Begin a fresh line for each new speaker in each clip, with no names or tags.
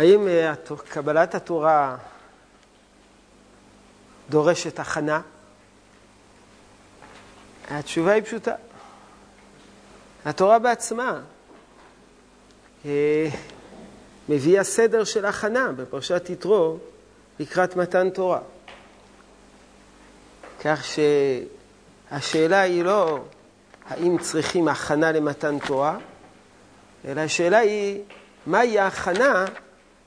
האם אה, קבלת התורה דורשת הכנה? התשובה היא פשוטה. התורה בעצמה אה, מביאה סדר של הכנה בפרשת יתרו לקראת מתן תורה. כך שהשאלה היא לא האם צריכים הכנה למתן תורה, אלא השאלה היא מהי ההכנה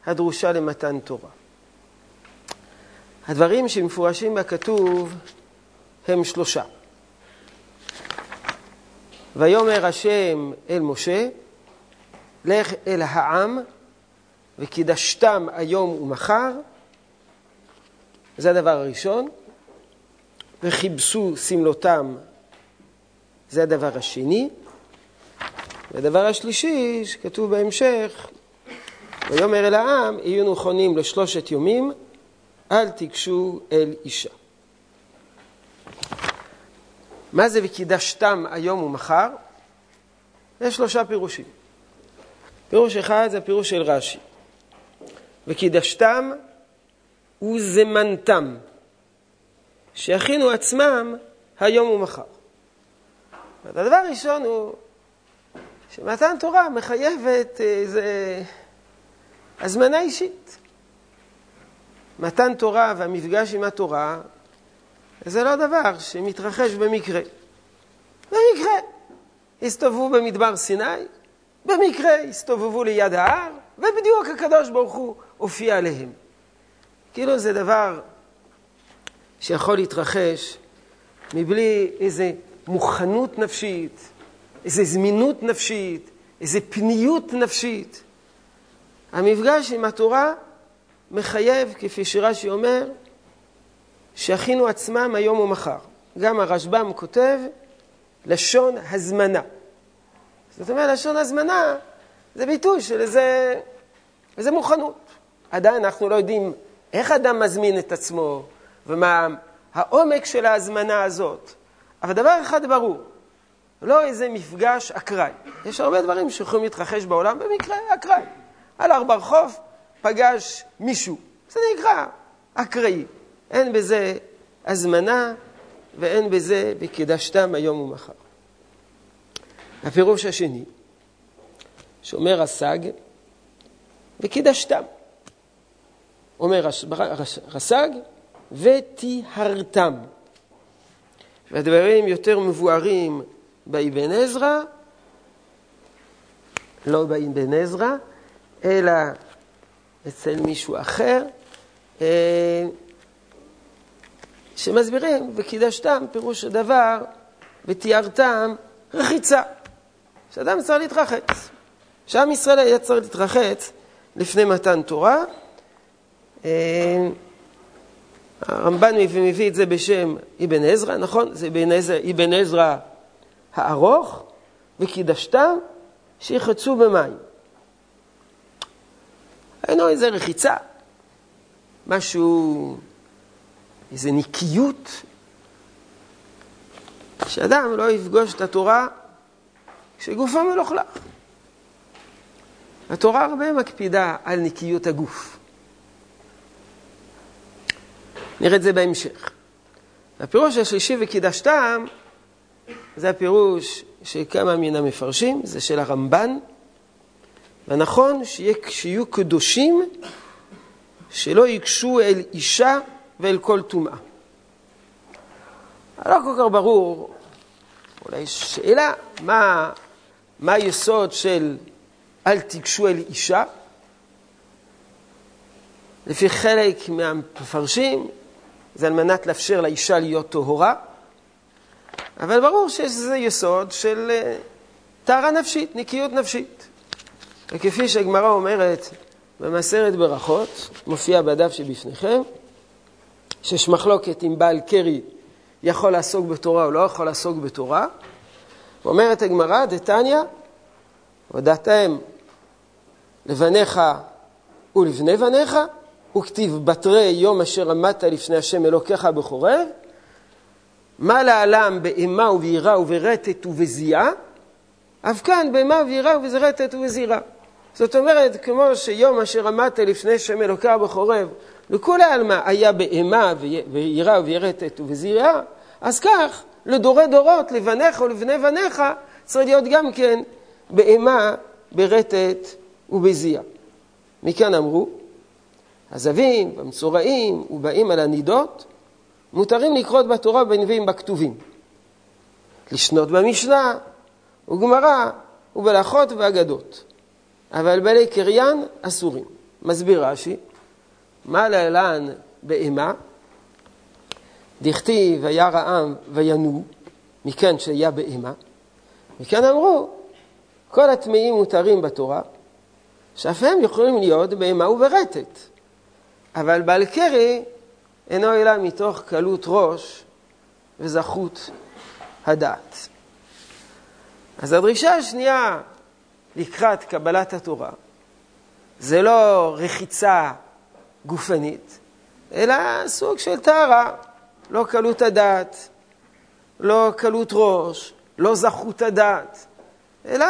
הדרושה למתן תורה. הדברים שמפורשים בכתוב הם שלושה. ויאמר השם אל משה, לך אל העם וקידשתם היום ומחר, זה הדבר הראשון, וכיבסו שמלותם, זה הדבר השני, והדבר השלישי, שכתוב בהמשך, ויאמר אל העם, יהיו נכונים לשלושת יומים, אל תיגשו אל אישה. מה זה וקידשתם היום ומחר? יש שלושה פירושים. פירוש אחד זה הפירוש של רש"י. וקידשתם וזמנתם, שיכינו עצמם היום ומחר. הדבר הראשון הוא שמתן תורה מחייבת איזה הזמנה אישית. מתן תורה והמפגש עם התורה זה לא דבר שמתרחש במקרה. במקרה. הסתובבו במדבר סיני, במקרה הסתובבו ליד ההר, ובדיוק הקדוש ברוך הוא הופיע עליהם. כאילו זה דבר שיכול להתרחש מבלי איזה מוכנות נפשית, איזה זמינות נפשית, איזה פניות נפשית. המפגש עם התורה מחייב, כפי שרש"י אומר, שיכינו עצמם היום ומחר. גם הרשב"ם כותב לשון הזמנה. זאת אומרת, לשון הזמנה זה ביטוי של איזה, איזה מוכנות. עדיין אנחנו לא יודעים איך אדם מזמין את עצמו ומה העומק של ההזמנה הזאת. אבל דבר אחד ברור, לא איזה מפגש אקראי. יש הרבה דברים שיכולים להתרחש בעולם במקרה אקראי. הלך ברחוב, פגש מישהו, זה נקרא אקראי. אין בזה הזמנה ואין בזה וקידשתם היום ומחר. הפירוש השני, שאומר הסג, וקידשתם. אומר רס"ג, וטיהרתם. והדברים יותר מבוארים באבן עזרא, לא באבן עזרא, אלא אצל מישהו אחר, אה, שמסבירים, וקידשתם, פירוש הדבר, ותיארתם רחיצה. שאדם צריך להתרחץ. שעם ישראל היה צריך להתרחץ לפני מתן תורה. אה, הרמב"ן מביא את זה בשם אבן עזרא, נכון? זה אבן עזרא, עזרא הארוך, וקידשתם שיחצו במים. היינו איזה רחיצה, משהו, איזה נקיות, שאדם לא יפגוש את התורה כשגופו מלוכלך. התורה הרבה מקפידה על נקיות הגוף. נראה את זה בהמשך. הפירוש השלישי וקידשתם, זה הפירוש של כמה מן המפרשים, זה של הרמב"ן, והנכון שיהיו קדושים שלא ייגשו אל אישה ואל כל טומאה. לא כל כך ברור, אולי שאלה, מה, מה היסוד של אל תיגשו אל אישה? לפי חלק מהמפרשים, זה על מנת לאפשר לאישה להיות טהורה, אבל ברור שיש איזה יסוד של אה, טהרה נפשית, נקיות נפשית. וכפי שהגמרא אומרת במסרת ברכות, מופיע בדף שבפניכם, שיש מחלוקת אם בעל קרי יכול לעסוק בתורה או לא יכול לעסוק בתורה. אומרת הגמרא, דתניא, הודעתם לבניך ולבני בניך, וכתיב בתרי יום אשר עמדת לפני השם אלוקיך בחורב, מה לעלם באימה וביראה וברטט ובזיעה, אף כאן באימה וביראה ובזרטט ובזירה. זאת אומרת, כמו שיום אשר עמדת לפני שם אלוקה בחורב, לכולי עלמא היה באימה ויראה וירטת ובזירה, אז כך, לדורי דורות, לבניך ולבני בניך, צריך להיות גם כן באימה, ברטט ובזיעה. מכאן אמרו, הזבים והמצורעים ובאים על הנידות, מותרים לקרות בתורה ובנביאים בכתובים. לשנות במשנה וגמרא ובלאכות ואגדות. אבל בעלי קריין אסורים. מסביר רש"י, מה להלן באימה? דכתיב וירא העם וינועו, מכאן שהיה באימה. מכאן אמרו, כל הטמאים מותרים בתורה, שאף הם יכולים להיות באימה וברטט. אבל בעל קרי אינו אלא מתוך קלות ראש וזכות הדעת. אז הדרישה השנייה לקראת קבלת התורה זה לא רחיצה גופנית, אלא סוג של טהרה, לא קלות הדעת, לא קלות ראש, לא זכות הדעת, אלא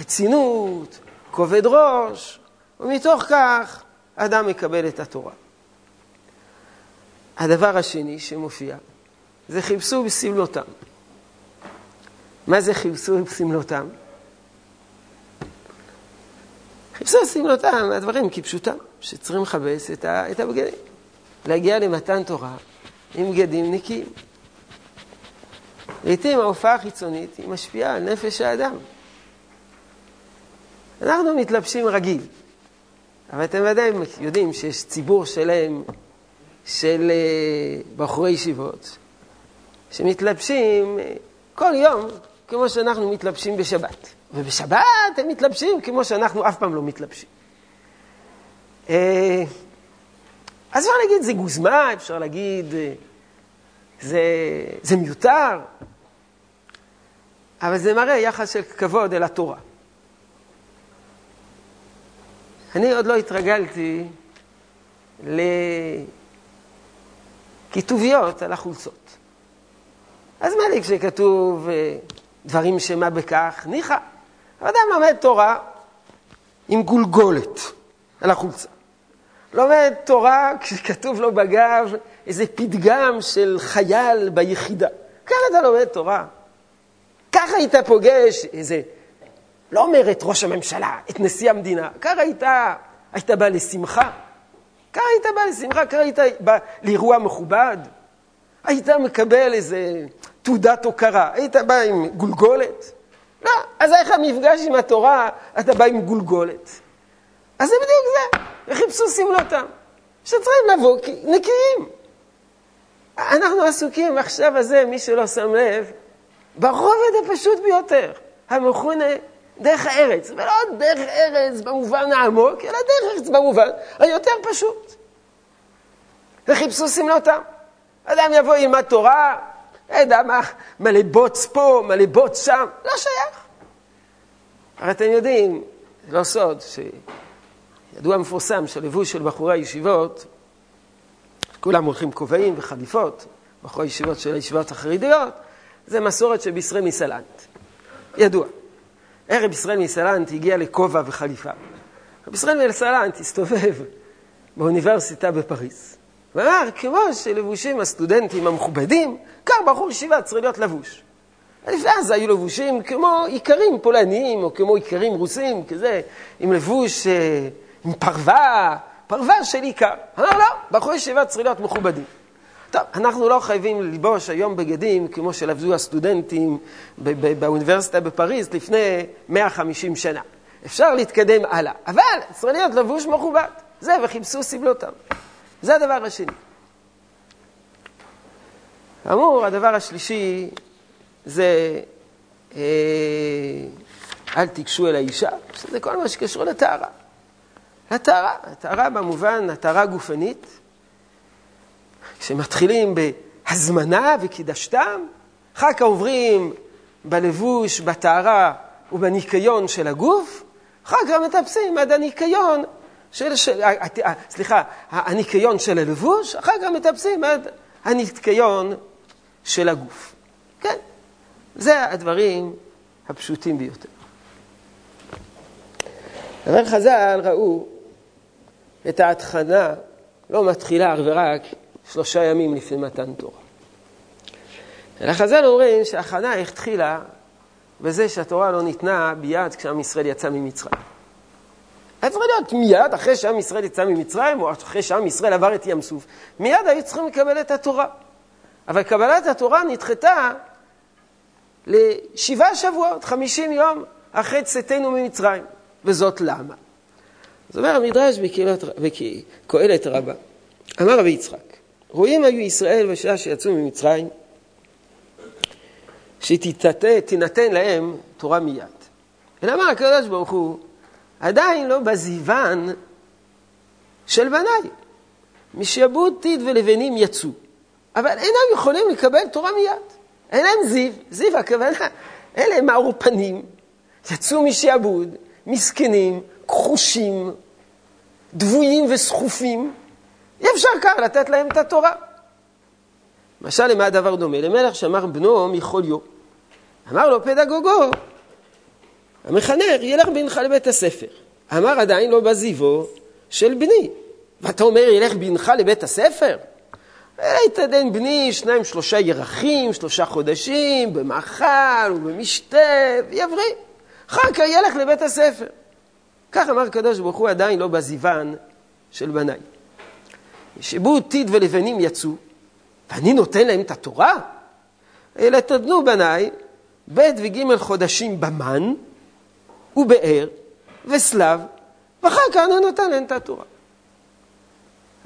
רצינות, כובד ראש, ומתוך כך אדם מקבל את התורה. הדבר השני שמופיע זה חיפשו בסמלותם. מה זה חיפשו בסמלותם? חיפשו בסמלותם, הדברים כפשוטם, שצריכים לכבס את, את הבגדים. להגיע למתן תורה עם בגדים נקיים. לעתים ההופעה החיצונית היא משפיעה על נפש האדם. אנחנו מתלבשים רגיל, אבל אתם ודאי יודעים שיש ציבור שלם של אה, בחורי ישיבות שמתלבשים אה, כל יום כמו שאנחנו מתלבשים בשבת. ובשבת הם מתלבשים כמו שאנחנו אף פעם לא מתלבשים. אה, אז אפשר להגיד, זה גוזמה, אפשר להגיד, זה, זה מיותר, אבל זה מראה יחס של כבוד אל התורה. אני עוד לא התרגלתי לכיתוביות על החולצות. אז מה לי כשכתוב אה, דברים שמה בכך? ניחא. אדם לומד תורה עם גולגולת על החולצה. לומד תורה כשכתוב לו בגב איזה פתגם של חייל ביחידה. ככה אתה לומד תורה. ככה היית פוגש איזה לא אומר את ראש הממשלה, את נשיא המדינה. ככה היית, היית בא לשמחה. ככה היית בא לשמחה, ככה היית בא לאירוע מכובד. היית מקבל איזה תעודת הוקרה. היית בא עם גולגולת. לא, אז איך המפגש עם התורה, אתה בא עם גולגולת. אז זה בדיוק זה, וחיפשו סמלותם, שצריכים לבוא נקיים. אנחנו עסוקים עכשיו הזה, מי שלא שם לב, ברובד הפשוט ביותר, המכונה דרך הארץ, ולא דרך ארץ במובן העמוק, אלא דרך ארץ במובן היותר פשוט. וחיפשו סמלותם. אדם יבוא ילמד תורה, יודע מה, מלא בוץ פה, מלא בוץ שם, לא שייך. הרי אתם יודעים, לא סוד, שידוע מפורסם שלבוש של בחורי הישיבות, כולם הולכים כובעים וחליפות, בחורי הישיבות של הישיבות החרדיות, זה מסורת שבישראל מסלנט. ידוע. ערב ישראל מסלנט הגיע לכובע וחליפה. רב ישראל מסלנט הסתובב באוניברסיטה בפריז, ואמר, כמו שלבושים הסטודנטים המכובדים, כך בחור ישיבה צריך להיות לבוש. לפני אז היו לבושים כמו איכרים פולניים, או כמו איכרים רוסים, כזה, עם לבוש, אה, עם פרווה, פרווה של איכר. אמר, לא, בחור ישיבה צריך להיות מכובדים. טוב, אנחנו לא חייבים ללבוש היום בגדים כמו שלבשו הסטודנטים באוניברסיטה בפריז לפני 150 שנה. אפשר להתקדם הלאה, אבל צריך להיות לבוש מכובד. זה, וחיפשו סבלותם. זה הדבר השני. כאמור, הדבר השלישי זה אה, אל תיגשו אל האישה, שזה כל מה שקשור לטהרה. הטהרה, הטהרה במובן, הטהרה גופנית, שמתחילים בהזמנה וקידשתם, אחר כך עוברים בלבוש, בטהרה ובניקיון של הגוף, אחר כך מטפסים עד הניקיון של, של אה, אה, סליחה, הניקיון של הלבוש, אחר כך מטפסים עד הניקיון של הגוף. כן, זה הדברים הפשוטים ביותר. אבל חז"ל ראו את ההתחנה לא מתחילה אך ורק שלושה ימים לפני מתן תורה. אלא חז"ל אומרים שההכנה התחילה בזה שהתורה לא ניתנה ביד כשעם ישראל יצא ממצרים. היה צריך להיות מיד אחרי שעם ישראל יצא ממצרים, או אחרי שעם ישראל עבר את ים סוף, מיד היו צריכים לקבל את התורה. אבל קבלת התורה נדחתה לשבעה שבועות, חמישים יום אחרי צאתנו ממצרים. וזאת למה? אז אומר המדרש בקהלת רבה, אמר רבי יצחק, רואים היו ישראל בשעה שיצאו ממצרים, שתינתן להם תורה מיד. אלא אמר הקדוש ברוך הוא, עדיין לא בזיוון של בניי. משעבוד טיד ולבנים יצאו, אבל אינם יכולים לקבל תורה מיד. אין להם זיו, זיו הכוונה, אלה הם מעורפנים, יצאו משעבוד, מסכנים, כחושים, דבויים וסחופים, אי אפשר כך לתת להם את התורה. משל למה הדבר דומה? למלך שאמר בנו מחוליו. אמר לו פדגוגו, המחנך, ילך בנך לבית הספר. אמר עדיין לא בזיבו של בני. ואתה אומר, ילך בנך לבית הספר? יתעדן בני שניים שלושה ירחים, שלושה חודשים, במאכל ובמשתה, ויבריא. אחר כך ילך לבית הספר. כך אמר הקדוש ברוך הוא עדיין לא בזיוון של בניי. ישבו טיד ולבנים יצאו, ואני נותן להם את התורה? אלא תדנו בניי ב' וג' חודשים במן, ובאר, וסלב, ואחר כך אני נותן להם את התורה.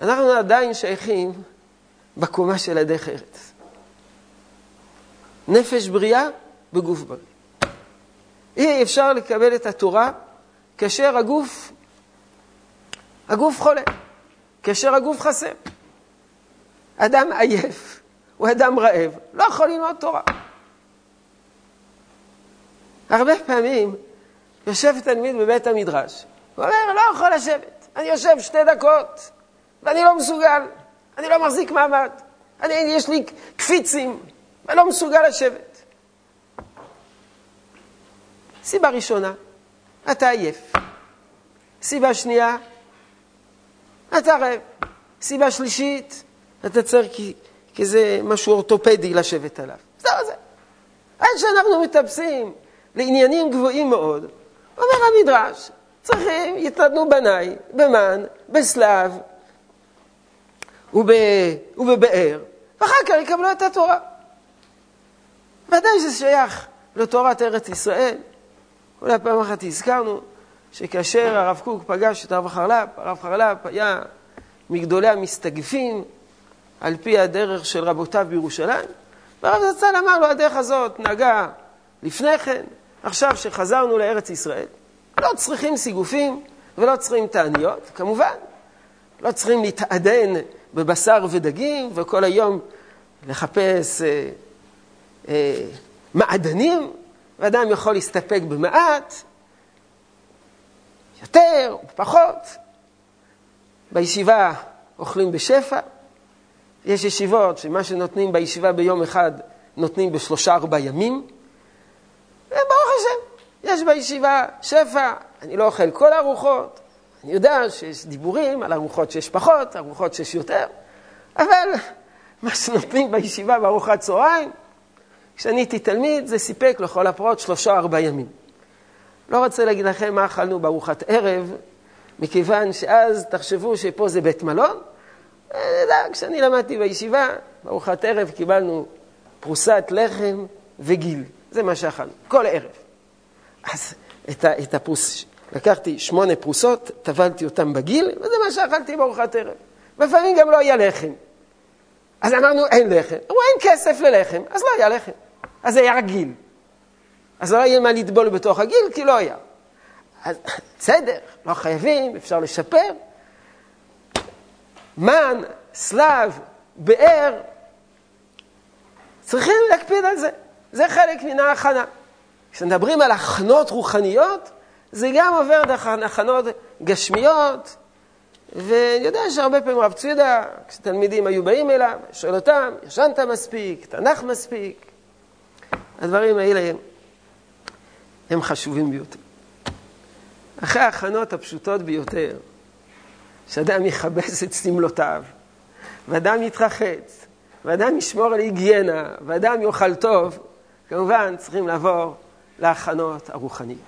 אנחנו עדיין שייכים בקומה של הדרך ארץ. נפש בריאה בגוף בריא. אי אפשר לקבל את התורה כאשר הגוף, הגוף חולה, כאשר הגוף חסר. אדם עייף, הוא אדם רעב, לא יכול ללמוד תורה. הרבה פעמים יושב תלמיד בבית המדרש, הוא אומר, לא יכול לשבת, אני יושב שתי דקות, ואני לא מסוגל, אני לא מחזיק מעמד, אני, יש לי קפיצים, ואני לא מסוגל לשבת. סיבה ראשונה, אתה עייף. סיבה שנייה, אתה רעב. סיבה שלישית, אתה צריך כזה משהו אורתופדי לשבת עליו. זהו זה. עד שאנחנו מטפסים לעניינים גבוהים מאוד, אומר המדרש, צריכים, יתנדנו בניי, במן, בסלב וב, ובבאר, ואחר כך יקבלו את התורה. ודאי שזה שייך לתורת ארץ ישראל. אולי פעם אחת הזכרנו שכאשר הרב קוק פגש את הרב חרל"פ, הרב חרל"פ היה מגדולי המסתגפים על פי הדרך של רבותיו בירושלים, והרב זצ"ל אמר לו, הדרך הזאת נהגה לפני כן, עכשיו שחזרנו לארץ ישראל, לא צריכים סיגופים ולא צריכים תעניות, כמובן. לא צריכים להתעדן בבשר ודגים וכל היום לחפש אה, אה, מעדנים, ואדם יכול להסתפק במעט, יותר או פחות. בישיבה אוכלים בשפע. יש ישיבות שמה שנותנים בישיבה ביום אחד נותנים בשלושה ארבעה ימים. וברוך השם, יש בישיבה שפע, אני לא אוכל כל הארוחות, אני יודע שיש דיבורים על ארוחות שיש פחות, ארוחות שיש יותר, אבל מה שנותנים בישיבה בארוחת צהריים, כשאני הייתי תלמיד, זה סיפק לכל הפרוט שלושה ארבעה ימים. לא רוצה להגיד לכם מה אכלנו בארוחת ערב, מכיוון שאז תחשבו שפה זה בית מלון. כשאני למדתי בישיבה, בארוחת ערב קיבלנו פרוסת לחם וגיל. זה מה שאכלנו, כל ערב. אז את, את הפרוס... לקחתי שמונה פרוסות, טבלתי אותן בגיל, וזה מה שאכלתי בארוחת ערב. לפעמים גם לא היה לחם. אז אמרנו, אין לחם. אמרו, אין כסף ללחם, אז לא היה לחם. אז זה היה גיל. אז לא היה מה לטבול בתוך הגיל, כי לא היה. אז בסדר, לא חייבים, אפשר לשפר. מן, סלב, באר, צריכים להקפיד על זה. זה חלק מן ההכנה. כשמדברים על הכנות רוחניות, זה גם עובר דרך הכנות גשמיות, ואני יודע שהרבה פעמים רב צבידה, כשתלמידים היו באים אליו, שואל אותם, ישנת מספיק, תנ"ך מספיק? הדברים האלה הם חשובים ביותר. אחרי ההכנות הפשוטות ביותר, שאדם יכבס את סמלותיו, ואדם יתרחץ, ואדם ישמור על היגיינה, ואדם יאכל טוב, כמובן צריכים לעבור להכנות הרוחניות.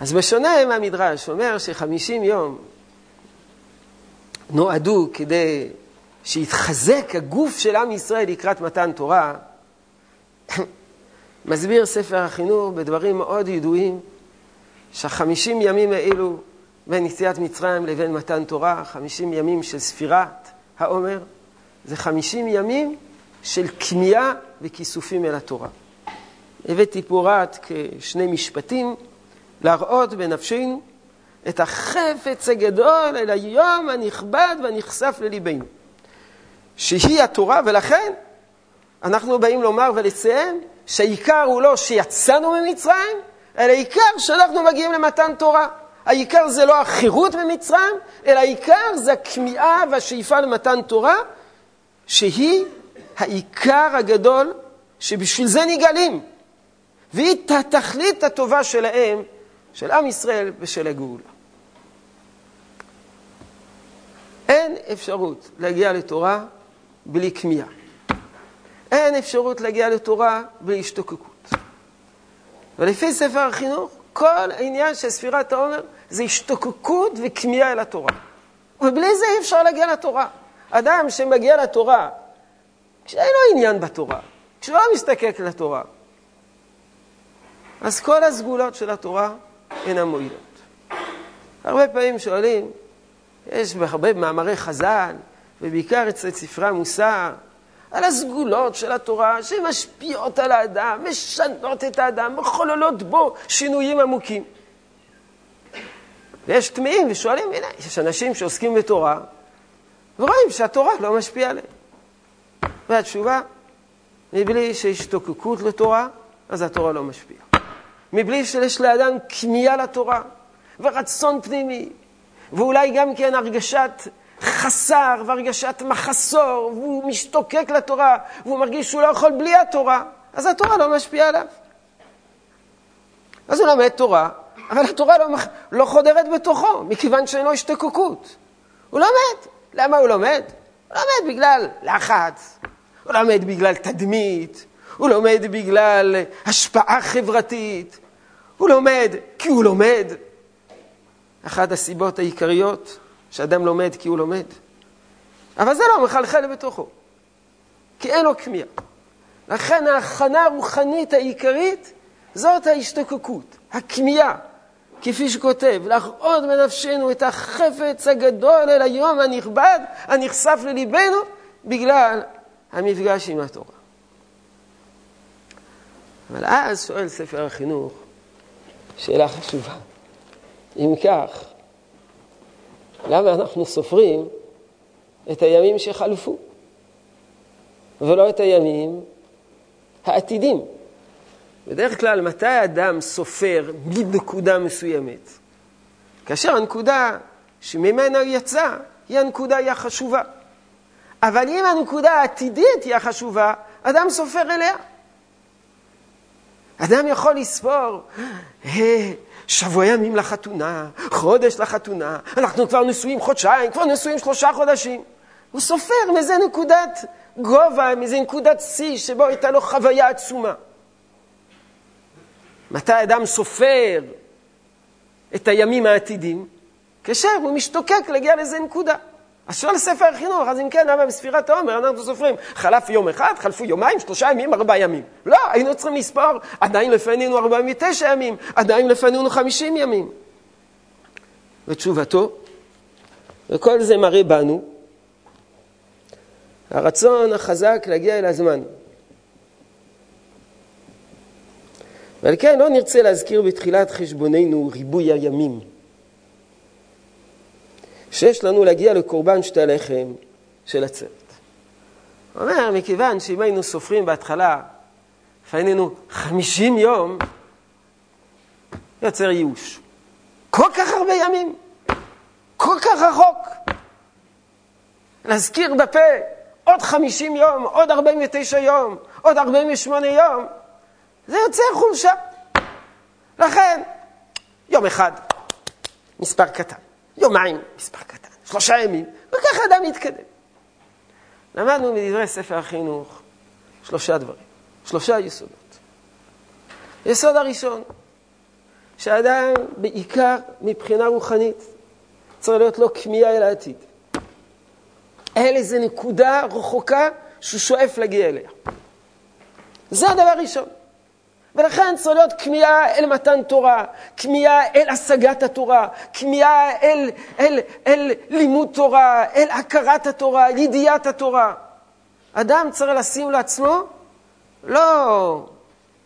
אז בשונה מהמדרש, אומר שחמישים יום נועדו כדי שיתחזק הגוף של עם ישראל לקראת מתן תורה, מסביר ספר החינוך בדברים מאוד ידועים, שהחמישים ימים האלו בין יציאת מצרים לבין מתן תורה, חמישים ימים של ספירת העומר, זה חמישים ימים של כמיהה וכיסופים אל התורה. הבאתי פה רק כשני משפטים להראות בנפשנו את החפץ הגדול אל היום הנכבד והנכסף לליבנו, שהיא התורה, ולכן אנחנו באים לומר ולציין שהעיקר הוא לא שיצאנו ממצרים, אלא העיקר שאנחנו מגיעים למתן תורה. העיקר זה לא החירות ממצרים, אלא העיקר זה הכמיהה והשאיפה למתן תורה, שהיא העיקר הגדול שבשביל זה נגאלים. והיא התכלית הטובה שלהם, של עם ישראל ושל הגאולה. אין אפשרות להגיע לתורה בלי כמיהה. אין אפשרות להגיע לתורה בלי השתוקקות. ולפי ספר החינוך, כל העניין של ספירת העומר זה השתוקקות וכמיהה אל התורה. ובלי זה אי אפשר להגיע לתורה. אדם שמגיע לתורה, כשאין לו עניין בתורה, כשהוא לא מסתכל לתורה, אז כל הסגולות של התורה אינן מועילות. הרבה פעמים שואלים, יש בהרבה מאמרי חז"ל, ובעיקר אצל ספרי המוסר, על הסגולות של התורה שמשפיעות על האדם, משנות את האדם, מחוללות בו שינויים עמוקים. ויש תמיהים ושואלים, הנה, יש אנשים שעוסקים בתורה ורואים שהתורה לא משפיעה עליהם. והתשובה, מבלי שיש תוקקות לתורה, אז התורה לא משפיעה. מבלי שיש לאדם כמיהה לתורה ורצון פנימי, ואולי גם כן הרגשת חסר והרגשת מחסור, והוא משתוקק לתורה, והוא מרגיש שהוא לא יכול בלי התורה, אז התורה לא משפיעה עליו. אז הוא לומד תורה, אבל התורה לא, לא חודרת בתוכו, מכיוון שאין לו השתוקקות. הוא לומד. למה הוא לומד? הוא לומד בגלל לחץ, הוא לומד בגלל תדמית, הוא לומד בגלל השפעה חברתית, הוא לומד כי הוא לומד. אחת הסיבות העיקריות שאדם לומד כי הוא לומד. אבל זה לא מחלחל בתוכו, כי אין לו כמיהה. לכן ההכנה הרוחנית העיקרית זאת ההשתוקקות, הכמיהה, כפי שכותב, להראות בנפשנו את החפץ הגדול אל היום הנכבד, הנכסף לליבנו, בגלל המפגש עם התורה. אבל אז שואל ספר החינוך שאלה חשובה. אם כך, למה אנחנו סופרים את הימים שחלפו, ולא את הימים העתידים? בדרך כלל, מתי האדם סופר מנקודה מסוימת? כאשר הנקודה שממנה יצא, היא הנקודה היא החשובה. אבל אם הנקודה העתידית היא החשובה, אדם סופר אליה. אדם יכול לספור, אה, שבוע ימים לחתונה, חודש לחתונה, אנחנו כבר נשואים חודשיים, כבר נשואים שלושה חודשים. הוא סופר מאיזה נקודת גובה, מאיזה נקודת שיא שבו הייתה לו חוויה עצומה. מתי אדם סופר את הימים העתידים? כאשר הוא משתוקק להגיע לאיזה נקודה. אז שואל ספר החינוך, אז אם כן, למה בספירת העומר אנחנו סופרים? חלף יום אחד, חלפו יומיים, שלושה ימים, ארבעה ימים. לא, היינו צריכים לספור, עדיין לפנינו 49 ימים, עדיין לפנינו 50 ימים. ותשובתו, וכל זה מראה בנו, הרצון החזק להגיע אל הזמן. ועל כן לא נרצה להזכיר בתחילת חשבוננו ריבוי הימים. שיש לנו להגיע לקורבן שתי הלחם של הצוות. הוא אומר, מכיוון שאם היינו סופרים בהתחלה, לפנינו חמישים יום, יוצר ייאוש. כל כך הרבה ימים, כל כך רחוק. להזכיר בפה עוד חמישים יום, עוד ארבעים ותשע יום, עוד ארבעים ושמונה יום, זה יוצר חולשה. לכן, יום אחד, מספר קטן, יומיים, מספר קטן, שלושה ימים, וככה אדם מתקדם. למדנו מדברי ספר החינוך שלושה דברים, שלושה יסודות. יסוד הראשון, שאדם בעיקר מבחינה רוחנית צריך להיות לו כמיהה אל העתיד. אל איזה נקודה רחוקה שהוא שואף להגיע אליה. זה הדבר הראשון. ולכן צריך להיות כמיהה אל מתן תורה, כמיהה אל השגת התורה, כמיהה אל, אל, אל לימוד תורה, אל הכרת התורה, ידיעת התורה. אדם צריך לשים לעצמו לא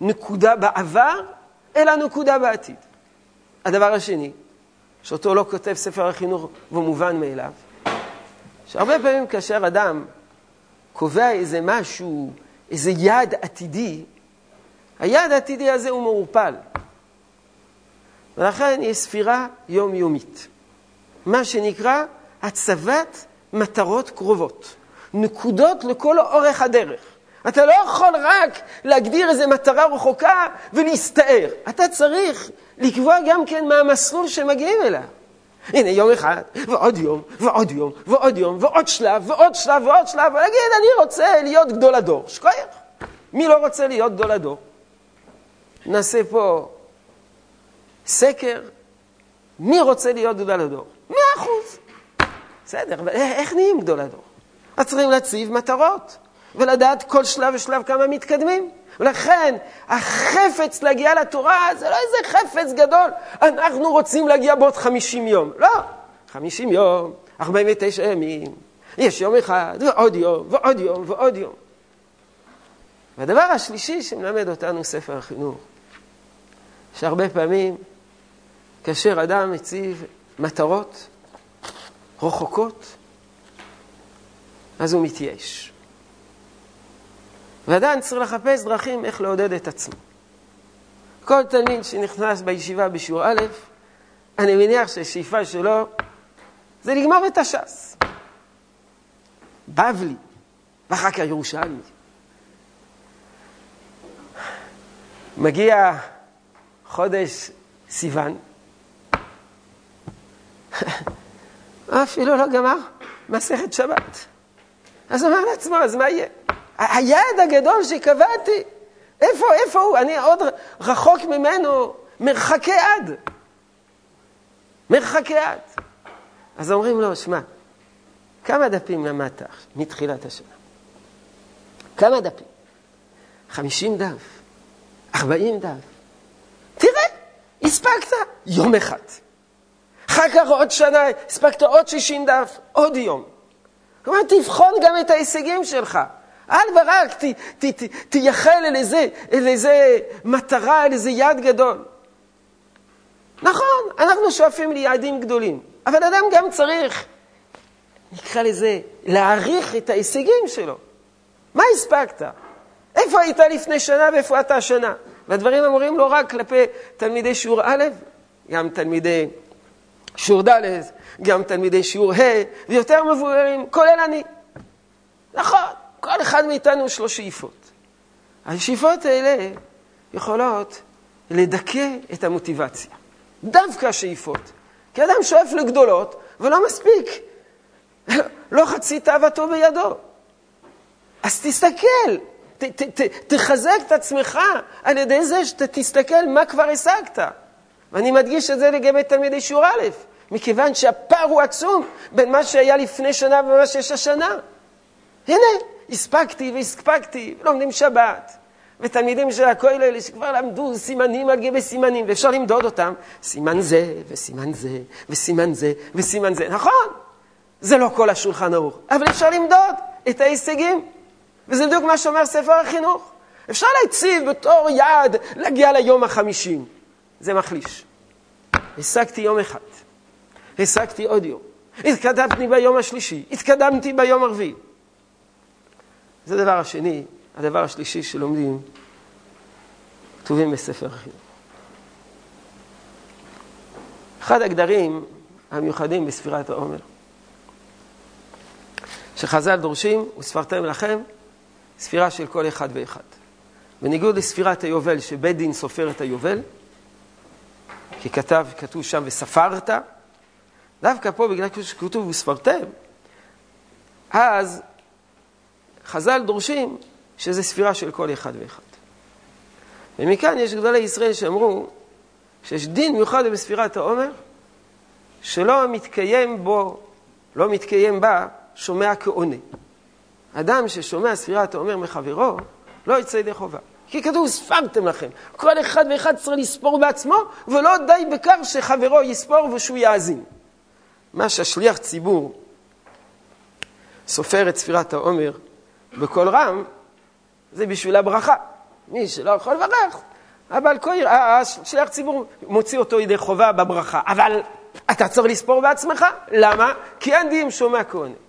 נקודה בעבר, אלא נקודה בעתיד. הדבר השני, שאותו לא כותב ספר החינוך והוא מובן מאליו, שהרבה פעמים כאשר אדם קובע איזה משהו, איזה יעד עתידי, היעד העתידי הזה הוא מעורפל. ולכן יש ספירה יומיומית. מה שנקרא הצבת מטרות קרובות. נקודות לכל אורך הדרך. אתה לא יכול רק להגדיר איזו מטרה רחוקה ולהסתער. אתה צריך לקבוע גם כן מה המסלול שמגיעים אליו. הנה, יום אחד, ועוד יום, ועוד יום, ועוד יום, ועוד שלב, ועוד שלב, ועוד שלב, ולהגיד, אני רוצה להיות גדול הדור. שכוח. מי לא רוצה להיות גדול הדור? נעשה פה סקר, מי רוצה להיות גדול הדור? מאה אחוז. בסדר, אבל איך נהיים גדול הדור? אז צריכים להציב מטרות, ולדעת כל שלב ושלב כמה מתקדמים. ולכן, החפץ להגיע לתורה זה לא איזה חפץ גדול, אנחנו רוצים להגיע בעוד 50 יום. לא, 50 יום, 49 ימים, יש יום אחד, ועוד יום, ועוד יום, ועוד יום. והדבר השלישי שמלמד אותנו ספר החינוך, שהרבה פעמים, כאשר אדם מציב מטרות רחוקות, אז הוא מתייאש. ועדיין צריך לחפש דרכים איך לעודד את עצמו. כל תלמיד שנכנס בישיבה בשיעור א', אני מניח שהשאיפה שלו זה לגמור את הש"ס. בבלי, ואחר כך ירושלמי. מגיע חודש סיוון, אפילו לא גמר מסכת שבת. אז אמר לעצמו, אז מה יהיה? היעד הגדול שקבעתי, איפה, איפה הוא? אני עוד רחוק ממנו מרחקי עד. מרחקי עד. אז אומרים לו, שמע, כמה דפים למדת מתחילת השנה? כמה דפים? חמישים דף, ארבעים דף. הספקת יום אחד. אחר כך עוד שנה, הספקת עוד שישים דף, עוד יום. כלומר, תבחון גם את ההישגים שלך. אל ורק ת, ת, ת, תייחל אל איזה, אל איזה מטרה, אל איזה יעד גדול. נכון, אנחנו שואפים ליעדים גדולים, אבל אדם גם צריך, נקרא לזה, להעריך את ההישגים שלו. מה הספקת? איפה היית לפני שנה ואיפה אתה השנה? והדברים אמורים לא רק כלפי תלמידי שיעור א', גם תלמידי שיעור ד', גם תלמידי שיעור ה', ויותר מבוגרים, כולל אני. נכון, כל אחד מאיתנו יש לו שאיפות. השאיפות האלה יכולות לדכא את המוטיבציה. דווקא השאיפות. כי אדם שואף לגדולות, ולא מספיק. לא חצי תאוותו בידו. אז תסתכל, ת, ת, תחזק את עצמך על ידי זה שאתה תסתכל מה כבר השגת. ואני מדגיש את זה לגבי תלמידי שיעור א', מכיוון שהפער הוא עצום בין מה שהיה לפני שנה ומה שיש השנה. הנה, הספקתי והספקתי, לומדים שבת. ותלמידים של הכולל שכבר למדו סימנים על גבי סימנים, ואפשר למדוד אותם, סימן זה, וסימן זה, וסימן זה, וסימן זה. נכון, זה לא כל השולחן ערוך, אבל אפשר למדוד את ההישגים. וזה בדיוק מה שאומר ספר החינוך. אפשר להציב בתור יעד להגיע ליום החמישים. זה מחליש. השגתי יום אחד, השגתי עוד יום, התקדמתי ביום השלישי, התקדמתי ביום הרביעי. זה הדבר השני, הדבר השלישי שלומדים, כתובים בספר החינוך. אחד הגדרים המיוחדים בספירת העומר, שחז"ל דורשים, וספרתם לכם, ספירה של כל אחד ואחד. בניגוד לספירת היובל, שבית דין סופר את היובל, כי כתב, כתוב שם וספרת, דווקא פה בגלל שכתוב וספרתם, אז חז"ל דורשים שזה ספירה של כל אחד ואחד. ומכאן יש גדולי ישראל שאמרו שיש דין מיוחד בספירת העומר, שלא מתקיים בו, לא מתקיים בה, שומע כעונה. אדם ששומע ספירת העומר מחברו, לא יצא ידי חובה. כי כתוב, ספרתם לכם. כל אחד ואחד צריך לספור בעצמו, ולא די בכך שחברו יספור ושהוא יאזין. מה שהשליח ציבור סופר את ספירת העומר בקול רם, זה בשביל הברכה. מי שלא יכול לברך, אבל כל, השליח ציבור מוציא אותו ידי חובה בברכה. אבל אתה צריך לספור בעצמך, למה? כי אין דין שומע כהונה.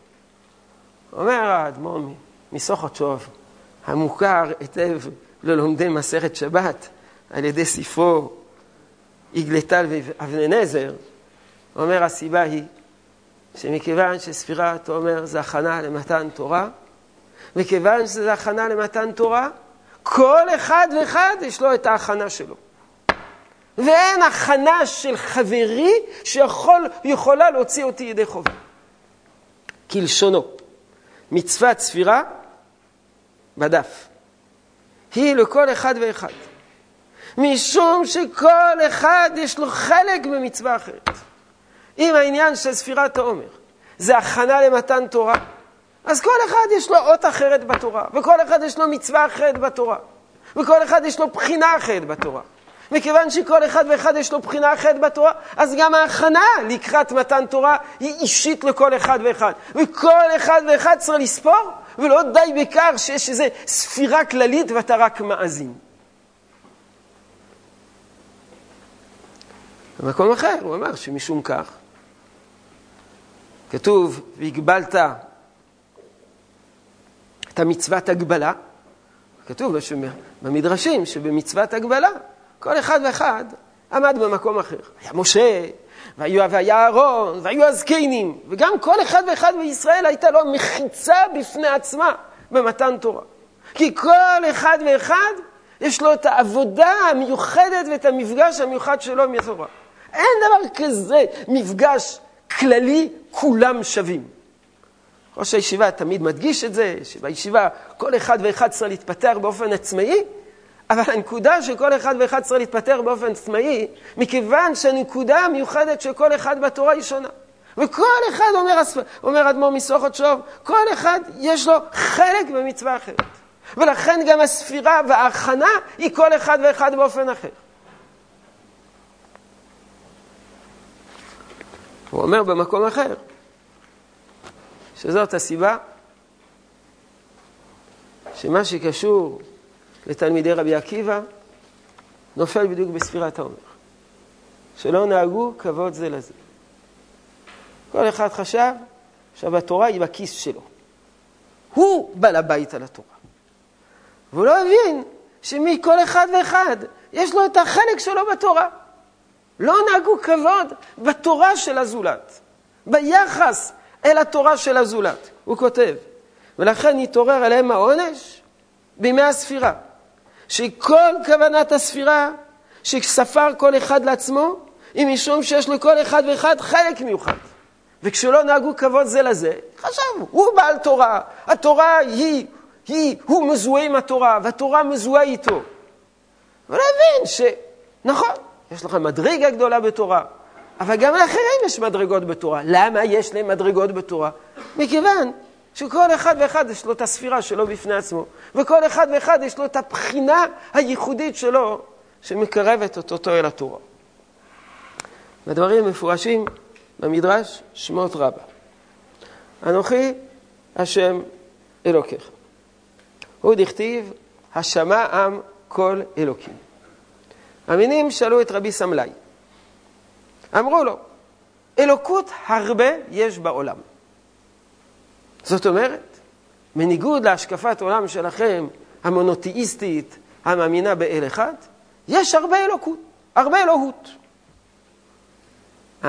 אומר האדמו"ר מסוכות שוב, המוכר היטב ללומדי מסכת שבת על ידי ספרו יגלטל ואבני נזר, אומר הסיבה היא שמכיוון שספירת עומר זה הכנה למתן תורה, מכיוון שזה הכנה למתן תורה, כל אחד ואחד יש לו את ההכנה שלו. ואין הכנה של חברי שיכולה להוציא אותי ידי חובה. כלשונו, מצוות ספירה בדף. היא לכל אחד ואחד. משום שכל אחד יש לו חלק במצווה אחרת. אם העניין של ספירת העומר זה הכנה למתן תורה, אז כל אחד יש לו אות אחרת בתורה, וכל אחד יש לו מצווה אחרת בתורה, וכל אחד יש לו בחינה אחרת בתורה. מכיוון שכל אחד ואחד יש לו בחינה אחרת בתורה, אז גם ההכנה לקראת מתן תורה היא אישית לכל אחד ואחד. וכל אחד ואחד צריך לספור, ולא די בכך שיש איזו ספירה כללית ואתה רק מאזין. במקום אחר הוא אמר שמשום כך, כתוב, והגבלת את המצוות הגבלה, כתוב במדרשים שבמצוות הגבלה כל אחד ואחד עמד במקום אחר. היה משה, והיו, והיה אהרון, והיו הזקנים, וגם כל אחד ואחד בישראל הייתה לו מחיצה בפני עצמה במתן תורה. כי כל אחד ואחד יש לו את העבודה המיוחדת ואת המפגש המיוחד שלו עם התורה. אין דבר כזה מפגש כללי, כולם שווים. ראש הישיבה תמיד מדגיש את זה, שבישיבה כל אחד ואחד צריך להתפתח באופן עצמאי, אבל הנקודה שכל אחד ואחד צריך להתפטר באופן עצמאי, מכיוון שהנקודה המיוחדת של כל אחד בתורה היא שונה. וכל אחד, אומר, אומר אדמו"ר מסוכות שוב, כל אחד יש לו חלק במצווה אחרת. ולכן גם הספירה וההכנה היא כל אחד ואחד באופן אחר. הוא אומר במקום אחר, שזאת הסיבה שמה שקשור לתלמידי רבי עקיבא, נופל בדיוק בספירת העומר. שלא נהגו כבוד זה לזה. כל אחד חשב שהתורה היא בכיס שלו. הוא בעל הבית על התורה. והוא לא הבין שמכל אחד ואחד יש לו את החלק שלו בתורה. לא נהגו כבוד בתורה של הזולת, ביחס אל התורה של הזולת. הוא כותב, ולכן התעורר עליהם העונש בימי הספירה. שכל כוונת הספירה, שספר כל אחד לעצמו, היא משום שיש לכל אחד ואחד חלק מיוחד. וכשלא נהגו כבוד זה לזה, חשב, הוא בעל תורה, התורה היא, היא, הוא מזוהה עם התורה, והתורה מזוהה איתו. ולהבין שנכון, יש לכם מדרגה גדולה בתורה, אבל גם לאחרים יש מדרגות בתורה. למה יש להם מדרגות בתורה? מכיוון שכל אחד ואחד יש לו את הספירה שלו בפני עצמו, וכל אחד ואחד יש לו את הבחינה הייחודית שלו שמקרבת אותו אל התורה. והדברים מפורשים במדרש שמות רבה. אנוכי השם אלוקיך. הוא דכתיב, השמע עם כל אלוקים. המינים שאלו את רבי סמלאי. אמרו לו, אלוקות הרבה יש בעולם. זאת אומרת, בניגוד להשקפת עולם שלכם, המונותאיסטית, המאמינה באל אחד, יש הרבה אלוקות, הרבה אלוהות.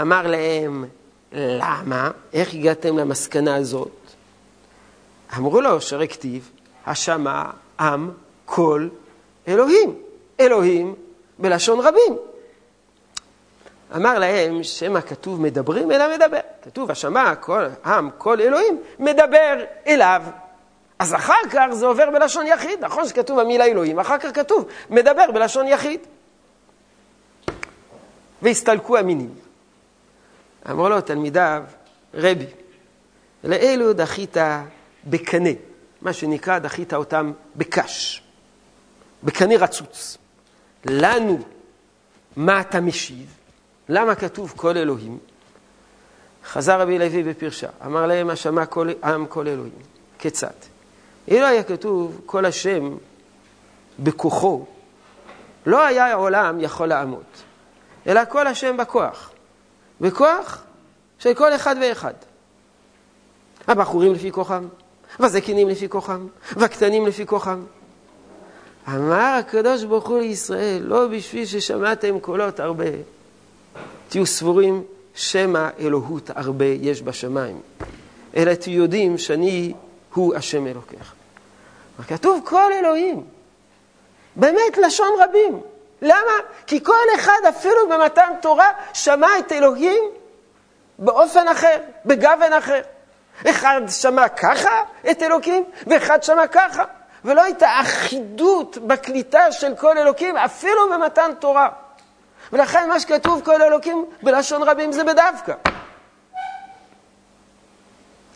אמר להם, למה? איך הגעתם למסקנה הזאת? אמרו לו, שרי כתיב, השמע עם כל אלוהים. אלוהים בלשון רבים. אמר להם שמא כתוב מדברים אלא מדבר. כתוב השמע כל עם, כל אלוהים, מדבר אליו. אז אחר כך זה עובר בלשון יחיד, נכון שכתוב המילה אלוהים, אחר כך כתוב מדבר בלשון יחיד. והסתלקו המינים. אמרו לו תלמידיו, רבי, לאלו דחית בקנה, מה שנקרא דחית אותם בקש, בקנה רצוץ. לנו, מה אתה משיב? למה כתוב כל אלוהים? חזר רבי לוי בפרשה, אמר להם השמע כל עם כל אלוהים. כיצד? אילו היה כתוב כל השם בכוחו, לא היה העולם יכול לעמוד, אלא כל השם בכוח. בכוח של כל אחד ואחד. הבחורים לפי כוחם, והזקנים לפי כוחם, והקטנים לפי כוחם. אמר הקדוש ברוך הוא לישראל, לא בשביל ששמעתם קולות הרבה, תהיו סבורים שמא אלוהות הרבה יש בשמיים, אלא תהיו יודעים שאני הוא השם אלוקיך. כתוב כל אלוהים, באמת לשון רבים. למה? כי כל אחד אפילו במתן תורה שמע את אלוהים באופן אחר, בגוון אחר. אחד שמע ככה את אלוקים, ואחד שמע ככה. ולא הייתה אחידות בקליטה של כל אלוקים, אפילו במתן תורה. ולכן מה שכתוב כל אלוקים בלשון רבים זה בדווקא.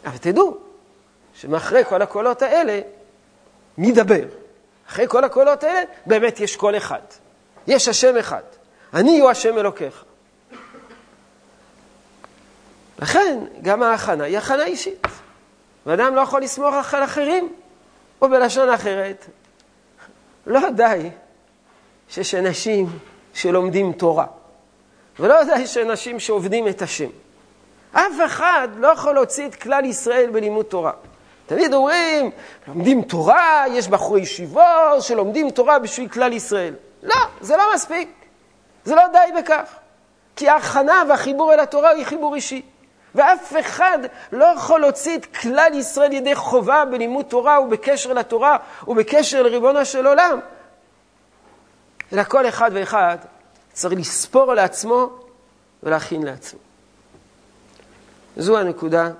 אבל תדעו שמאחרי כל הקולות האלה, מי דבר? אחרי כל הקולות האלה, באמת יש קול אחד. יש השם אחד. אני הוא השם אלוקיך. לכן, גם ההכנה היא הכנה אישית. ואדם לא יכול לסמוך על אחרים, או בלשון אחרת, לא די שיש אנשים שלומדים תורה, ולא די שאנשים שעובדים את השם. אף אחד לא יכול להוציא את כלל ישראל בלימוד תורה. תמיד אומרים, לומדים תורה, יש בחורי ישיבות שלומדים תורה בשביל כלל ישראל. לא, זה לא מספיק. זה לא די בכך. כי ההכנה והחיבור אל התורה היא חיבור אישי. ואף אחד לא יכול להוציא את כלל ישראל ידי חובה בלימוד תורה ובקשר לתורה ובקשר לריבונו של עולם. אלא כל אחד ואחד צריך לספור לעצמו ולהכין לעצמו. זו הנקודה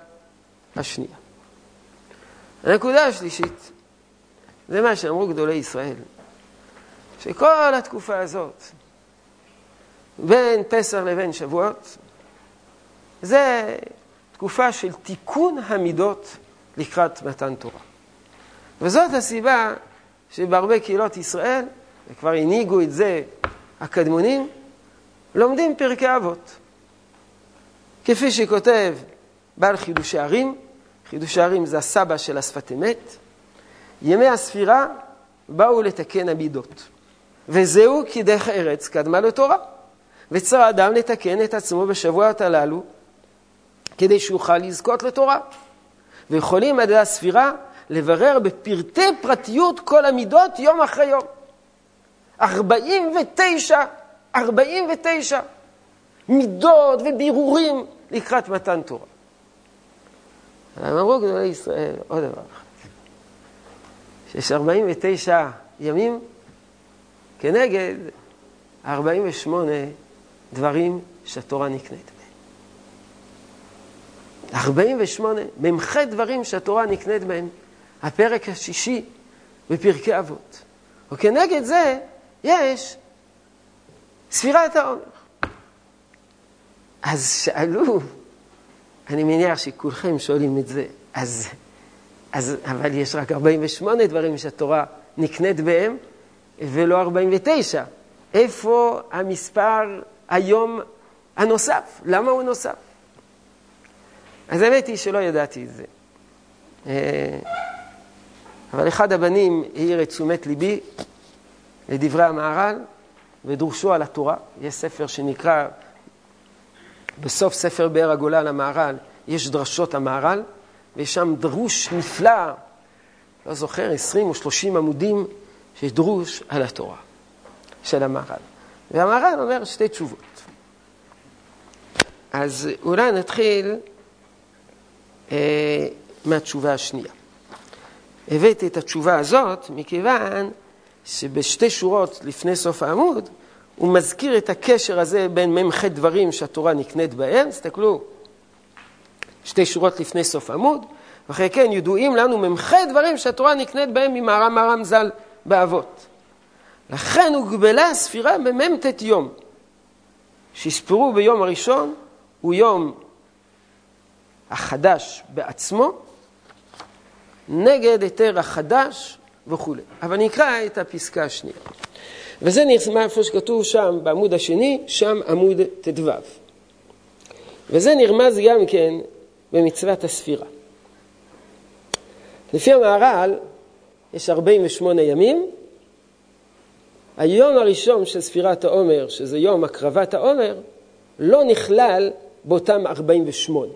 השנייה. הנקודה השלישית, זה מה שאמרו גדולי ישראל, שכל התקופה הזאת, בין פסח לבין שבועות, זה תקופה של תיקון המידות לקראת מתן תורה. וזאת הסיבה שבהרבה קהילות ישראל, וכבר הנהיגו את זה הקדמונים, לומדים פרקי אבות. כפי שכותב בעל חידושי ערים, חידושי ערים זה הסבא של השפת אמת, ימי הספירה באו לתקן המידות. וזהו כי דרך ארץ קדמה לתורה. וצריך האדם לתקן את עצמו בשבועות הללו כדי שיוכל לזכות לתורה. ויכולים ידי הספירה לברר בפרטי פרטיות כל המידות יום אחרי יום. 49, 49 מידות ובירורים לקראת מתן תורה. אמרו גדולי ישראל עוד דבר אחד, שיש 49 ימים כנגד 48 דברים שהתורה נקנית. 48, מ"ח דברים שהתורה נקנית בהם, הפרק השישי בפרקי אבות. וכנגד זה יש ספירת העומר. אז שאלו, אני מניח שכולכם שואלים את זה, אז, אז, אבל יש רק 48 דברים שהתורה נקנית בהם, ולא 49. איפה המספר היום הנוסף? למה הוא נוסף? אז האמת היא שלא ידעתי את זה. אה, אבל אחד הבנים העיר את תשומת ליבי לדברי המהר"ל ודרושו על התורה. יש ספר שנקרא, בסוף ספר באר הגולה למהר"ל, יש דרשות המהר"ל, ויש שם דרוש נפלא, לא זוכר, 20 או 30 עמודים, שיש דרוש על התורה של המהר"ל. והמהר"ל אומר שתי תשובות. אז אולי נתחיל אה, מהתשובה השנייה. הבאתי את התשובה הזאת מכיוון שבשתי שורות לפני סוף העמוד הוא מזכיר את הקשר הזה בין מ"ח דברים שהתורה נקנית בהם. תסתכלו, שתי שורות לפני סוף עמוד. ואחרי כן, ידועים לנו מ"ח דברים שהתורה נקנית בהם ממהר"ם מהר"ם ז"ל באבות. לכן הוגבלה הספירה במ"ט יום. שיספרו ביום הראשון, הוא יום החדש בעצמו, נגד היתר החדש וכולי. אבל נקרא את הפסקה השנייה. וזה נראה איפה שכתוב שם בעמוד השני, שם עמוד ט"ו. וזה נרמז גם כן במצוות הספירה. לפי המהר"ל, יש 48 ימים. היום הראשון של ספירת העומר, שזה יום הקרבת העומר, לא נכלל באותם 48.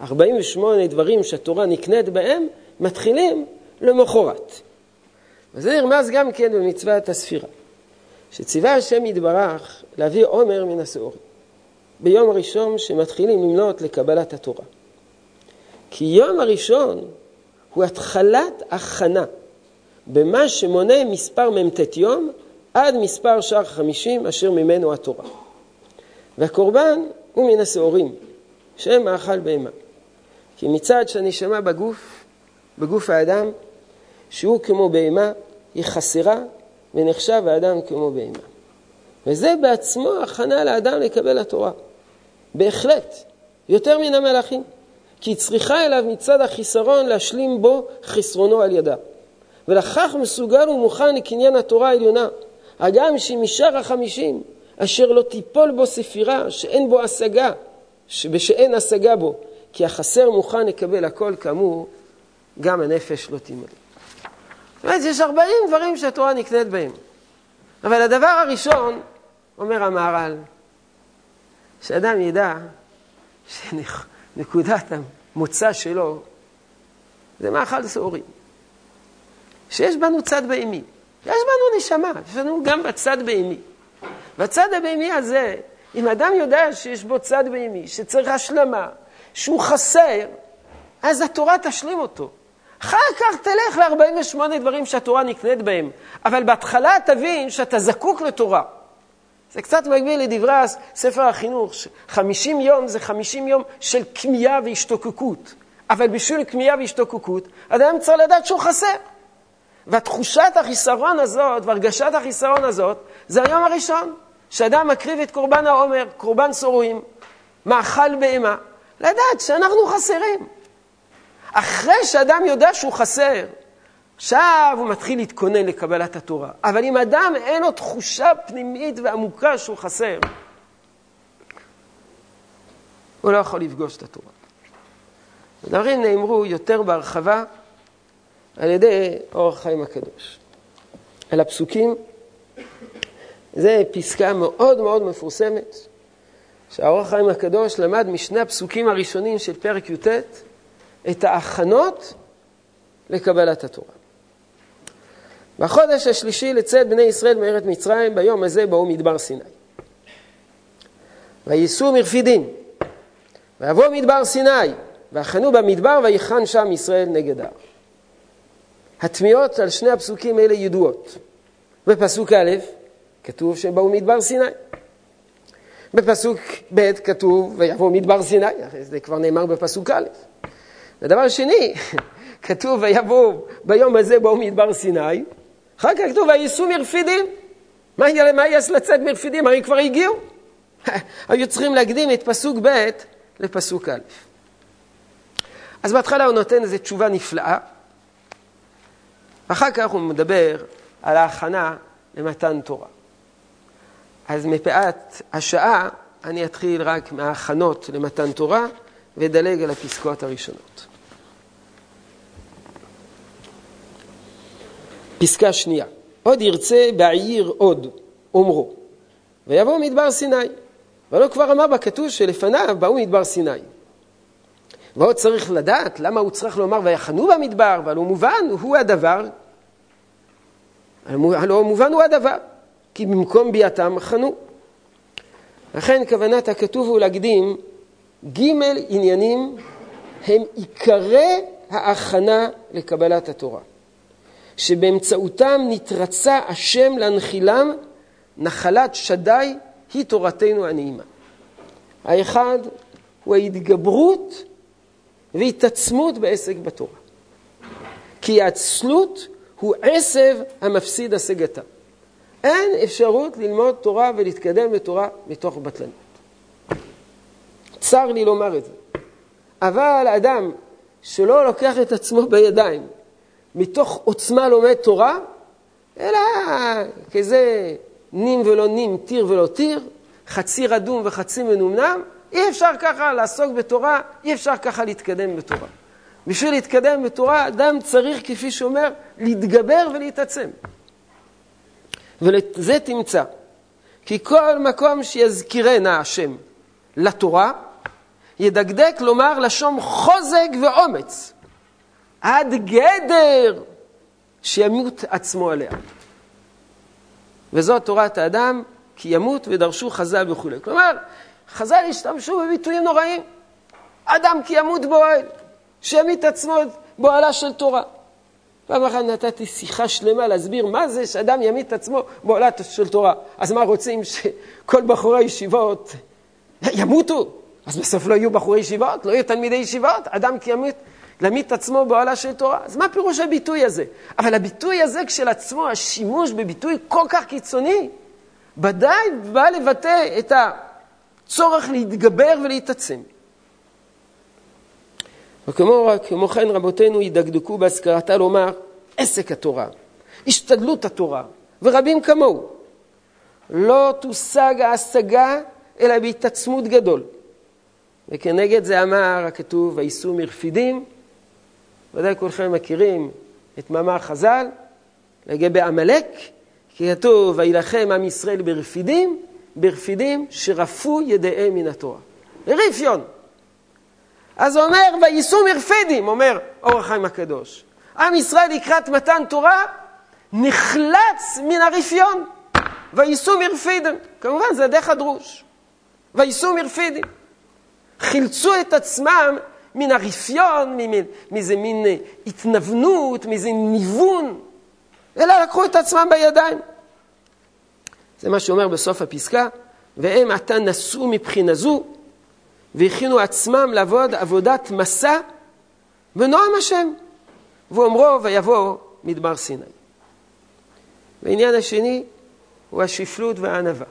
48 דברים שהתורה נקנית בהם, מתחילים למחרת. וזה נרמז גם כן במצוות הספירה. שציווה השם יתברך להביא עומר מן השעורים. ביום הראשון שמתחילים למנות לקבלת התורה. כי יום הראשון הוא התחלת הכנה במה שמונה מספר מ"ט יום עד מספר שער חמישים אשר ממנו התורה. והקורבן הוא מן השעורים, שהם מאכל בהמה. כי מצד שהנשמה בגוף, בגוף האדם, שהוא כמו בהמה, היא חסרה ונחשב האדם כמו בהמה. וזה בעצמו הכנה לאדם לקבל התורה. בהחלט, יותר מן המלאכים. כי צריכה אליו מצד החיסרון להשלים בו חסרונו על ידה. ולכך מסוגל ומוכן לקניין התורה העליונה, הגם שמשאר החמישים, אשר לא תיפול בו ספירה, שאין בו השגה, ושאין השגה בו, כי החסר מוכן לקבל הכל כאמור, גם הנפש לא תימלא. זאת אומרת, יש ארבעים דברים שהתורה נקנית בהם. אבל הדבר הראשון, אומר המהר"ל, שאדם ידע שנקודת המוצא שלו זה מאכל שעורים. שיש בנו צד בהמי. יש בנו נשמה, יש לנו גם בצד בהמי. והצד הבהמי הזה, אם אדם יודע שיש בו צד בהמי, שצריך השלמה, שהוא חסר, אז התורה תשלים אותו. אחר כך תלך ל-48 דברים שהתורה נקנית בהם, אבל בהתחלה תבין שאתה זקוק לתורה. זה קצת מקביל לדברי ספר החינוך, 50 יום זה 50 יום של כמיהה והשתוקקות, אבל בשביל כמיהה והשתוקקות, אדם צריך לדעת שהוא חסר. והתחושת החיסרון הזאת והרגשת החיסרון הזאת, זה היום הראשון, שאדם מקריב את קורבן העומר, קורבן סורים, מאכל בהמה, לדעת שאנחנו חסרים. אחרי שאדם יודע שהוא חסר, עכשיו הוא מתחיל להתכונן לקבלת התורה. אבל אם אדם אין לו תחושה פנימית ועמוקה שהוא חסר, הוא לא יכול לפגוש את התורה. הדברים נאמרו יותר בהרחבה על ידי אורח חיים הקדוש. על הפסוקים, זה פסקה מאוד מאוד מפורסמת, שהאורח חיים הקדוש למד משני הפסוקים הראשונים של פרק י"ט את ההכנות לקבלת התורה. בחודש השלישי לצאת בני ישראל מארץ מצרים, ביום הזה באו מדבר סיני. וייסעו מרפידים, ויבוא מדבר סיני, ויחנו במדבר, ויחן שם ישראל נגד ההר. התמיהות על שני הפסוקים האלה ידועות. בפסוק א', כתוב שהם באו מדבר סיני. בפסוק ב' כתוב, ויבוא מדבר סיני, זה כבר נאמר בפסוק א'. ודבר שני, כתוב, ויבוא ביום הזה באו מדבר סיני, אחר כך כתוב, וייסעו מרפידים. מה, מה יש לצאת מרפידים? הרי כבר הגיעו. היו צריכים להקדים את פסוק ב' לפסוק א'. אז בהתחלה הוא נותן איזו תשובה נפלאה, אחר כך הוא מדבר על ההכנה למתן תורה. אז מפאת השעה אני אתחיל רק מההכנות למתן תורה ואדלג על הפסקאות הראשונות. פסקה שנייה, עוד ירצה בעיר עוד, אומרו, ויבוא מדבר סיני. ולא כבר אמר בכתוב שלפניו באו מדבר סיני. ועוד צריך לדעת למה הוא צריך לומר ויחנו במדבר, והלא מובן הוא הדבר, הלא מובן הוא הדבר, כי במקום ביאתם חנו. לכן כוונת הכתוב הוא להקדים ג' עניינים הם עיקרי ההכנה לקבלת התורה. שבאמצעותם נתרצה השם להנחילם נחלת שדי היא תורתנו הנעימה. האחד הוא ההתגברות והתעצמות בעסק בתורה. כי העצלות הוא עשב המפסיד השגתה. אין אפשרות ללמוד תורה ולהתקדם בתורה מתוך בטלנות. צר לי לומר את זה. אבל אדם שלא לוקח את עצמו בידיים, מתוך עוצמה לומד תורה, אלא כזה נים ולא נים, טיר ולא טיר, חצי רדום וחצי מנומנם, אי אפשר ככה לעסוק בתורה, אי אפשר ככה להתקדם בתורה. בשביל להתקדם בתורה, אדם צריך, כפי שאומר, להתגבר ולהתעצם. ולזה תמצא, כי כל מקום שיזכירנה השם לתורה, ידקדק לומר לשום חוזק ואומץ, עד גדר שימות עצמו עליה. וזאת תורת האדם, כי ימות ודרשו חז"ל וכו'. כלומר, חז"ל השתמשו בביטויים נוראים. אדם כי ימות באוהל, שימית עצמו באוהלה של תורה. פעם אחת נתתי שיחה שלמה להסביר מה זה שאדם ימית את עצמו באוהלה של תורה. אז מה רוצים שכל בחורי הישיבות ימותו? אז בסוף לא יהיו בחורי ישיבות, לא יהיו תלמידי ישיבות, אדם כי ימית, להמית עצמו באוהלה של תורה. אז מה פירוש הביטוי הזה? אבל הביטוי הזה כשלעצמו, השימוש בביטוי כל כך קיצוני, ודאי בא לבטא את הצורך להתגבר ולהתעצם. וכמו כמו כן רבותינו ידקדקו בהזכרתה לומר עסק התורה, השתדלות התורה, ורבים כמוהו. לא תושג ההשגה אלא בהתעצמות גדול. וכנגד זה אמר הכתוב, ויישאו מרפידים. ודאי כולכם מכירים את מאמר חז"ל לגבי עמלק, כי כתוב, וילחם עם ישראל ברפידים, ברפידים שרפו ידיהם מן התורה. רפיון. אז הוא אומר, ויישאו מרפידים, אומר אור החיים הקדוש. עם ישראל לקראת מתן תורה נחלץ מן הרפיון. ויישאו מרפידים. כמובן, זה דרך הדרוש. ויישאו מרפידים. חילצו את עצמם מן הרפיון, מאיזה מין אה, התנוונות, מאיזה ניוון, אלא לקחו את עצמם בידיים. זה מה שאומר בסוף הפסקה, והם עתה נסעו מבחינה זו, והכינו עצמם לעבוד עבודת מסע ונועם השם, ואומרו ויבוא מדבר סיני. והעניין השני הוא השפלות והענווה.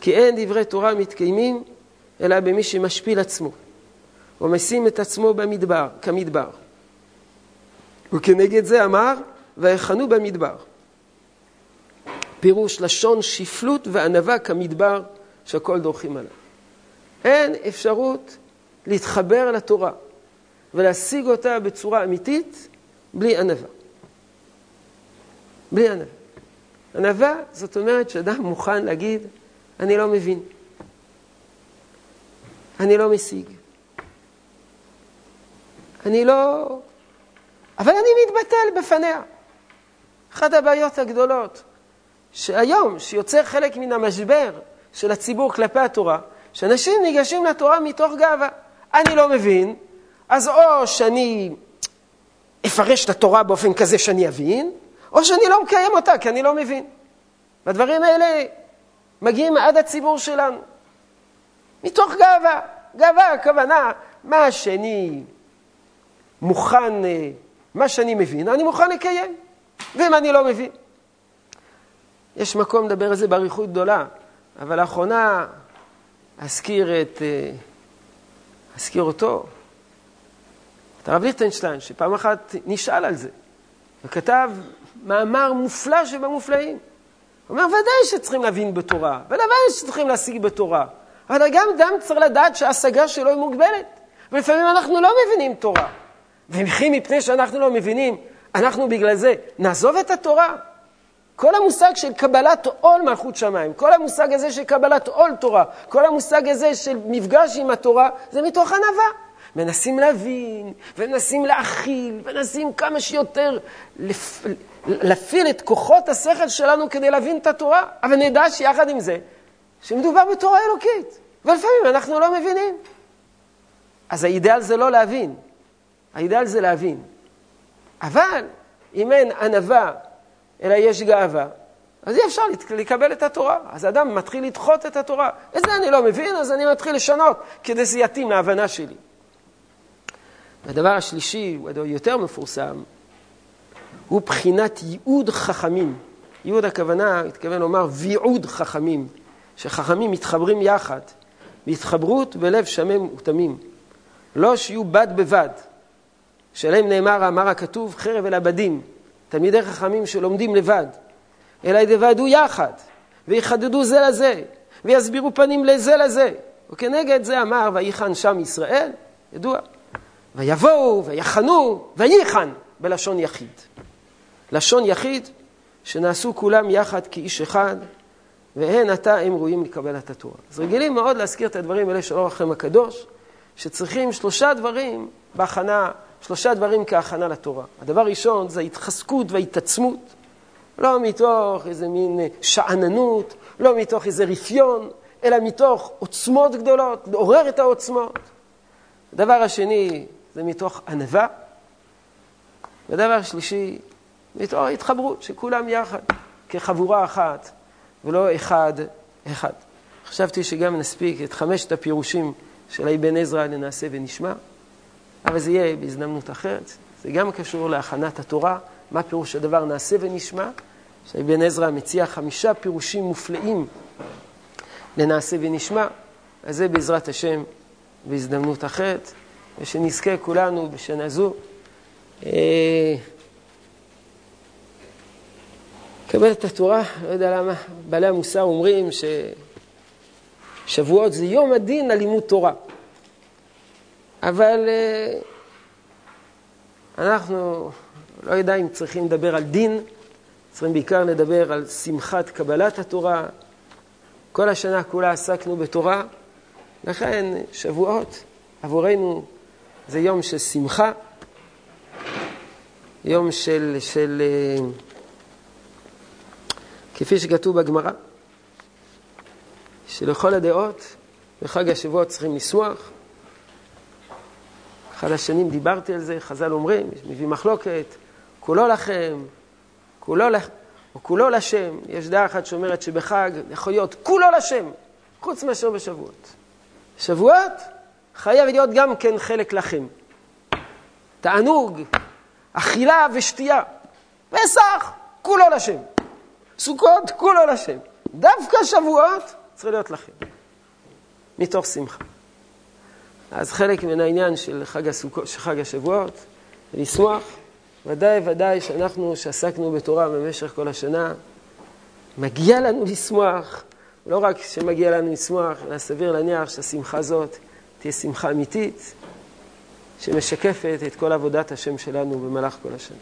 כי אין דברי תורה מתקיימים אלא במי שמשפיל עצמו, ומשים את עצמו במדבר, כמדבר. וכנגד זה אמר, ויחנו במדבר. פירוש לשון שפלות וענווה כמדבר שהכל דורכים עליו. אין אפשרות להתחבר לתורה ולהשיג אותה בצורה אמיתית בלי ענווה. בלי ענווה. ענווה זאת אומרת שאדם מוכן להגיד, אני לא מבין. אני לא משיג. אני לא... אבל אני מתבטל בפניה. אחת הבעיות הגדולות, שהיום, שיוצר חלק מן המשבר של הציבור כלפי התורה, שאנשים ניגשים לתורה מתוך גאווה. אני לא מבין, אז או שאני אפרש את התורה באופן כזה שאני אבין, או שאני לא מקיים אותה כי אני לא מבין. והדברים האלה מגיעים עד הציבור שלנו. מתוך גאווה. גאווה, הכוונה, מה שאני מוכן, אה, מה שאני מבין, אני מוכן לקיים. ואם אני לא מבין. יש מקום לדבר על זה באריכות גדולה, אבל לאחרונה אזכיר את... אה, אזכיר אותו, את הרב ליכטנשטיין, שפעם אחת נשאל על זה, וכתב מאמר מופלא שבמופלאים. הוא אומר, ודאי שצריכים להבין בתורה, ודאי שצריכים להשיג בתורה. אבל גם אדם צריך לדעת שההשגה שלו היא מוגבלת. ולפעמים אנחנו לא מבינים תורה. וכי מפני שאנחנו לא מבינים, אנחנו בגלל זה נעזוב את התורה? כל המושג של קבלת עול מלכות שמיים, כל המושג הזה של קבלת עול תורה, כל המושג הזה של מפגש עם התורה, זה מתוך ענווה. מנסים להבין, ומנסים להכיל, ומנסים כמה שיותר לפ... להפעיל את כוחות השכל שלנו כדי להבין את התורה, אבל נדע שיחד עם זה, שמדובר בתורה אלוקית, ולפעמים אנחנו לא מבינים. אז האידאל זה לא להבין, האידאל זה להבין. אבל אם אין ענווה, אלא יש גאווה, אז אי אפשר לקבל את התורה. אז אדם מתחיל לדחות את התורה. את זה אני לא מבין, אז אני מתחיל לשנות, כדי שזה יתאים להבנה שלי. הדבר השלישי, הוא יותר מפורסם, הוא בחינת ייעוד חכמים. ייעוד הכוונה, התכוון לומר ויעוד חכמים, שחכמים מתחברים יחד, בהתחברות בלב שמם ותמים. לא שיהיו בד בבד, שעליהם נאמר, אמר הכתוב, חרב אל עבדים, תלמידי חכמים שלומדים לבד, אלא ידבדו יחד, ויחדדו זה לזה, ויסבירו פנים לזה לזה. וכנגד זה אמר, ויחן שם ישראל, ידוע. ויבואו, ויחנו, ויחן, בלשון יחיד. לשון יחיד, שנעשו כולם יחד כאיש אחד, והן עתה הם ראויים לקבל את התורה. אז רגילים מאוד להזכיר את הדברים האלה של אורח חיים הקדוש, שצריכים שלושה דברים בהכנה, שלושה דברים כהכנה לתורה. הדבר הראשון זה ההתחזקות וההתעצמות, לא מתוך איזה מין שאננות, לא מתוך איזה רפיון, אלא מתוך עוצמות גדולות, לעורר את העוצמות. הדבר השני זה מתוך ענווה, והדבר השלישי, מתוך התחברות, שכולם יחד, כחבורה אחת, ולא אחד אחד. חשבתי שגם נספיק את חמשת הפירושים של האבן עזרא לנעשה ונשמע, אבל זה יהיה בהזדמנות אחרת. זה גם קשור להכנת התורה, מה פירוש הדבר נעשה ונשמע, שאבן עזרא מציע חמישה פירושים מופלאים לנעשה ונשמע, אז זה בעזרת השם בהזדמנות אחרת, ושנזכה כולנו בשנה זו. אה, לקבל את התורה, לא יודע למה, בעלי המוסר אומרים ששבועות זה יום הדין על לימוד תורה. אבל אה, אנחנו לא יודע אם צריכים לדבר על דין, צריכים בעיקר לדבר על שמחת קבלת התורה. כל השנה כולה עסקנו בתורה, לכן שבועות עבורנו זה יום של שמחה, יום של, של אה, כפי שכתוב בגמרא, שלכל הדעות בחג השבועות צריכים לשמוח. אחד השנים דיברתי על זה, חז"ל אומרים, מביא מחלוקת, כולו לכם, כולו, או כולו לשם. יש דעה אחת שאומרת שבחג יכול להיות כולו לשם, חוץ מאשר בשבועות. שבועות חייב להיות גם כן חלק לכם. תענוג, אכילה ושתייה. פסח, כולו לשם. סוכות, כולו לשם. דווקא שבועות צריך להיות לכם. מתוך שמחה. אז חלק מן העניין של חג, הסוכות, של חג השבועות, לשמוח. ודאי ודאי שאנחנו, שעסקנו בתורה במשך כל השנה, מגיע לנו לשמוח. לא רק שמגיע לנו לשמוח, אלא סביר להניח שהשמחה הזאת תהיה שמחה אמיתית, שמשקפת את כל עבודת השם שלנו במהלך כל השנה.